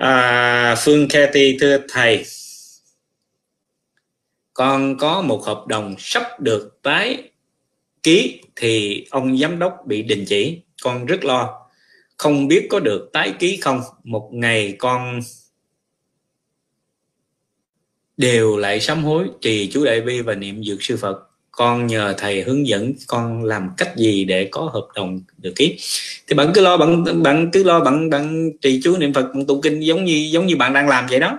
à, Phương Kathy thưa thầy. Con có một hợp đồng sắp được tái ký thì ông giám đốc bị đình chỉ. Con rất lo. Không biết có được tái ký không? Một ngày con đều lại sám hối trì chú đại bi và niệm dược sư phật con nhờ thầy hướng dẫn con làm cách gì để có hợp đồng được ký thì bạn cứ lo, bạn bạn cứ lo, bạn bạn trì chú niệm phật, bạn tụng kinh giống như giống như bạn đang làm vậy đó.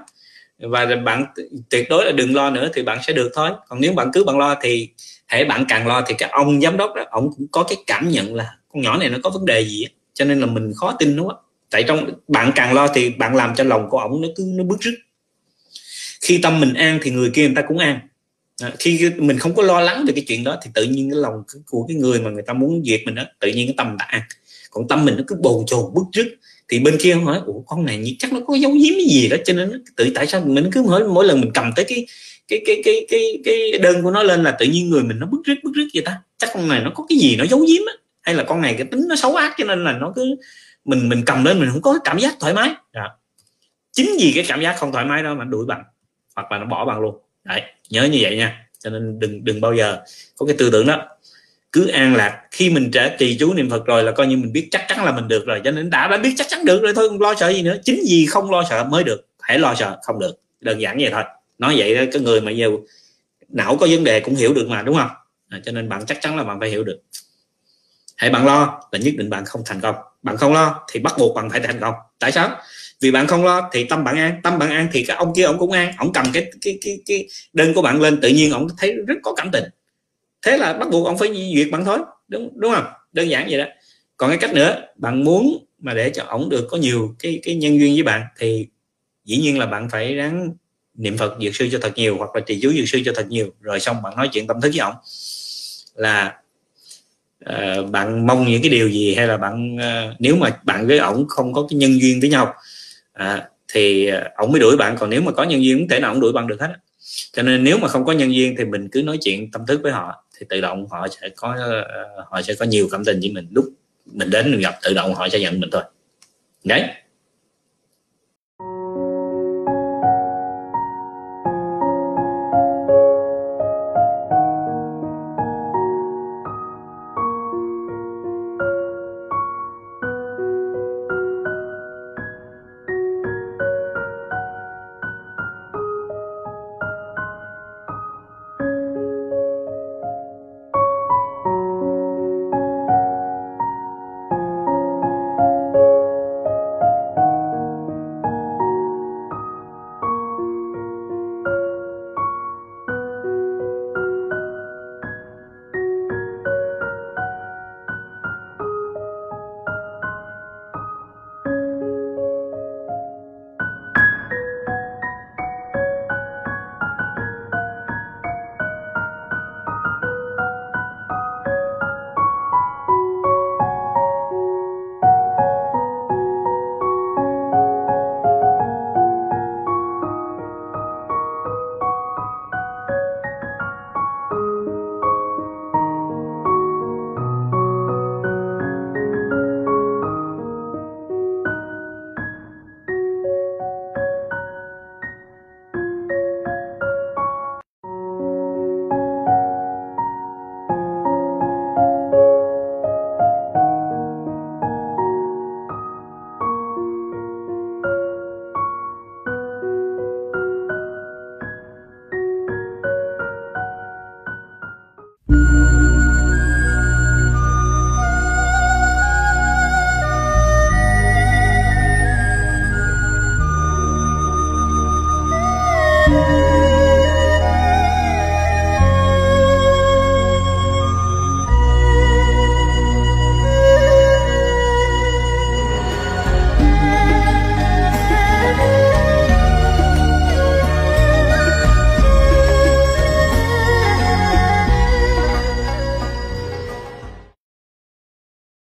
Và bạn tuyệt đối là đừng lo nữa thì bạn sẽ được thôi. Còn nếu bạn cứ bạn lo thì hãy bạn càng lo thì cái ông giám đốc đó, ông cũng có cái cảm nhận là con nhỏ này nó có vấn đề gì đó. cho nên là mình khó tin đúng không tại trong bạn càng lo thì bạn làm cho lòng của ông nó cứ, nó bứt rứt. Khi tâm mình an thì người kia người ta cũng an à, khi mình không có lo lắng về cái chuyện đó thì tự nhiên cái lòng của cái người mà người ta muốn diệt mình đó tự nhiên cái tâm tạng còn tâm mình nó cứ bồn chồn bức rứt. Thì bên kia hỏi ủa con này chắc nó có giấu giếm cái gì đó cho nên tự tại sao mình cứ mỗi mỗi lần mình cầm tới cái cái cái cái cái cái đơn của nó lên là tự nhiên người mình nó bức rứt bức rứt vậy ta? Chắc con này nó có cái gì nó giấu giếm á? Hay là con này cái tính nó xấu ác cho nên là nó cứ mình mình cầm lên mình không có cảm giác thoải mái? Đó. chính vì cái cảm giác không thoải mái đó mà đuổi bằng hoặc là nó bỏ bằng luôn đấy nhớ như vậy nha. Cho nên đừng đừng bao giờ có cái tư tưởng đó. Cứ an lạc khi mình trả trì chú niệm phật rồi là coi như mình biết chắc chắn là mình được rồi. Cho nên đã đã biết chắc chắn được rồi thôi không lo sợ gì nữa. Chính vì không lo sợ mới được. Hãy lo sợ không được. Đơn giản vậy thôi. Nói vậy đó cái người mà nhiều não có vấn đề cũng hiểu được mà đúng không? À, cho nên bạn chắc chắn là bạn phải hiểu được. Hãy bạn lo là nhất định bạn không thành công. Bạn không lo thì bắt buộc bạn phải thành công. Tại sao? Vì bạn không lo thì tâm bạn an tâm bạn an thì cái ông kia ông cũng an. Ông cầm cái cái cái cái đơn của bạn lên tự nhiên ông thấy rất có cảm tình. Thế là bắt buộc ông phải duyệt bạn thôi đúng đúng không? Đơn giản vậy đó. Còn cái cách nữa bạn muốn mà để cho ổng được có nhiều cái cái nhân duyên với bạn thì dĩ nhiên là bạn phải ráng niệm phật dược sư cho thật nhiều hoặc là trì chú dược sư cho thật nhiều. Rồi xong bạn nói chuyện tâm thức với ổng là uh, bạn mong những cái điều gì hay là bạn uh, nếu mà bạn với ổng không có cái nhân duyên với nhau à thì à, ổng mới đuổi bạn, còn nếu mà có nhân duyên không thể nào ổng đuổi bạn được hết cho nên nếu mà không có nhân duyên thì mình cứ nói chuyện tâm thức với họ, thì tự động họ sẽ có à, họ sẽ có nhiều cảm tình với mình. Lúc mình đến mình gặp, tự động họ sẽ nhận mình thôi. Đấy.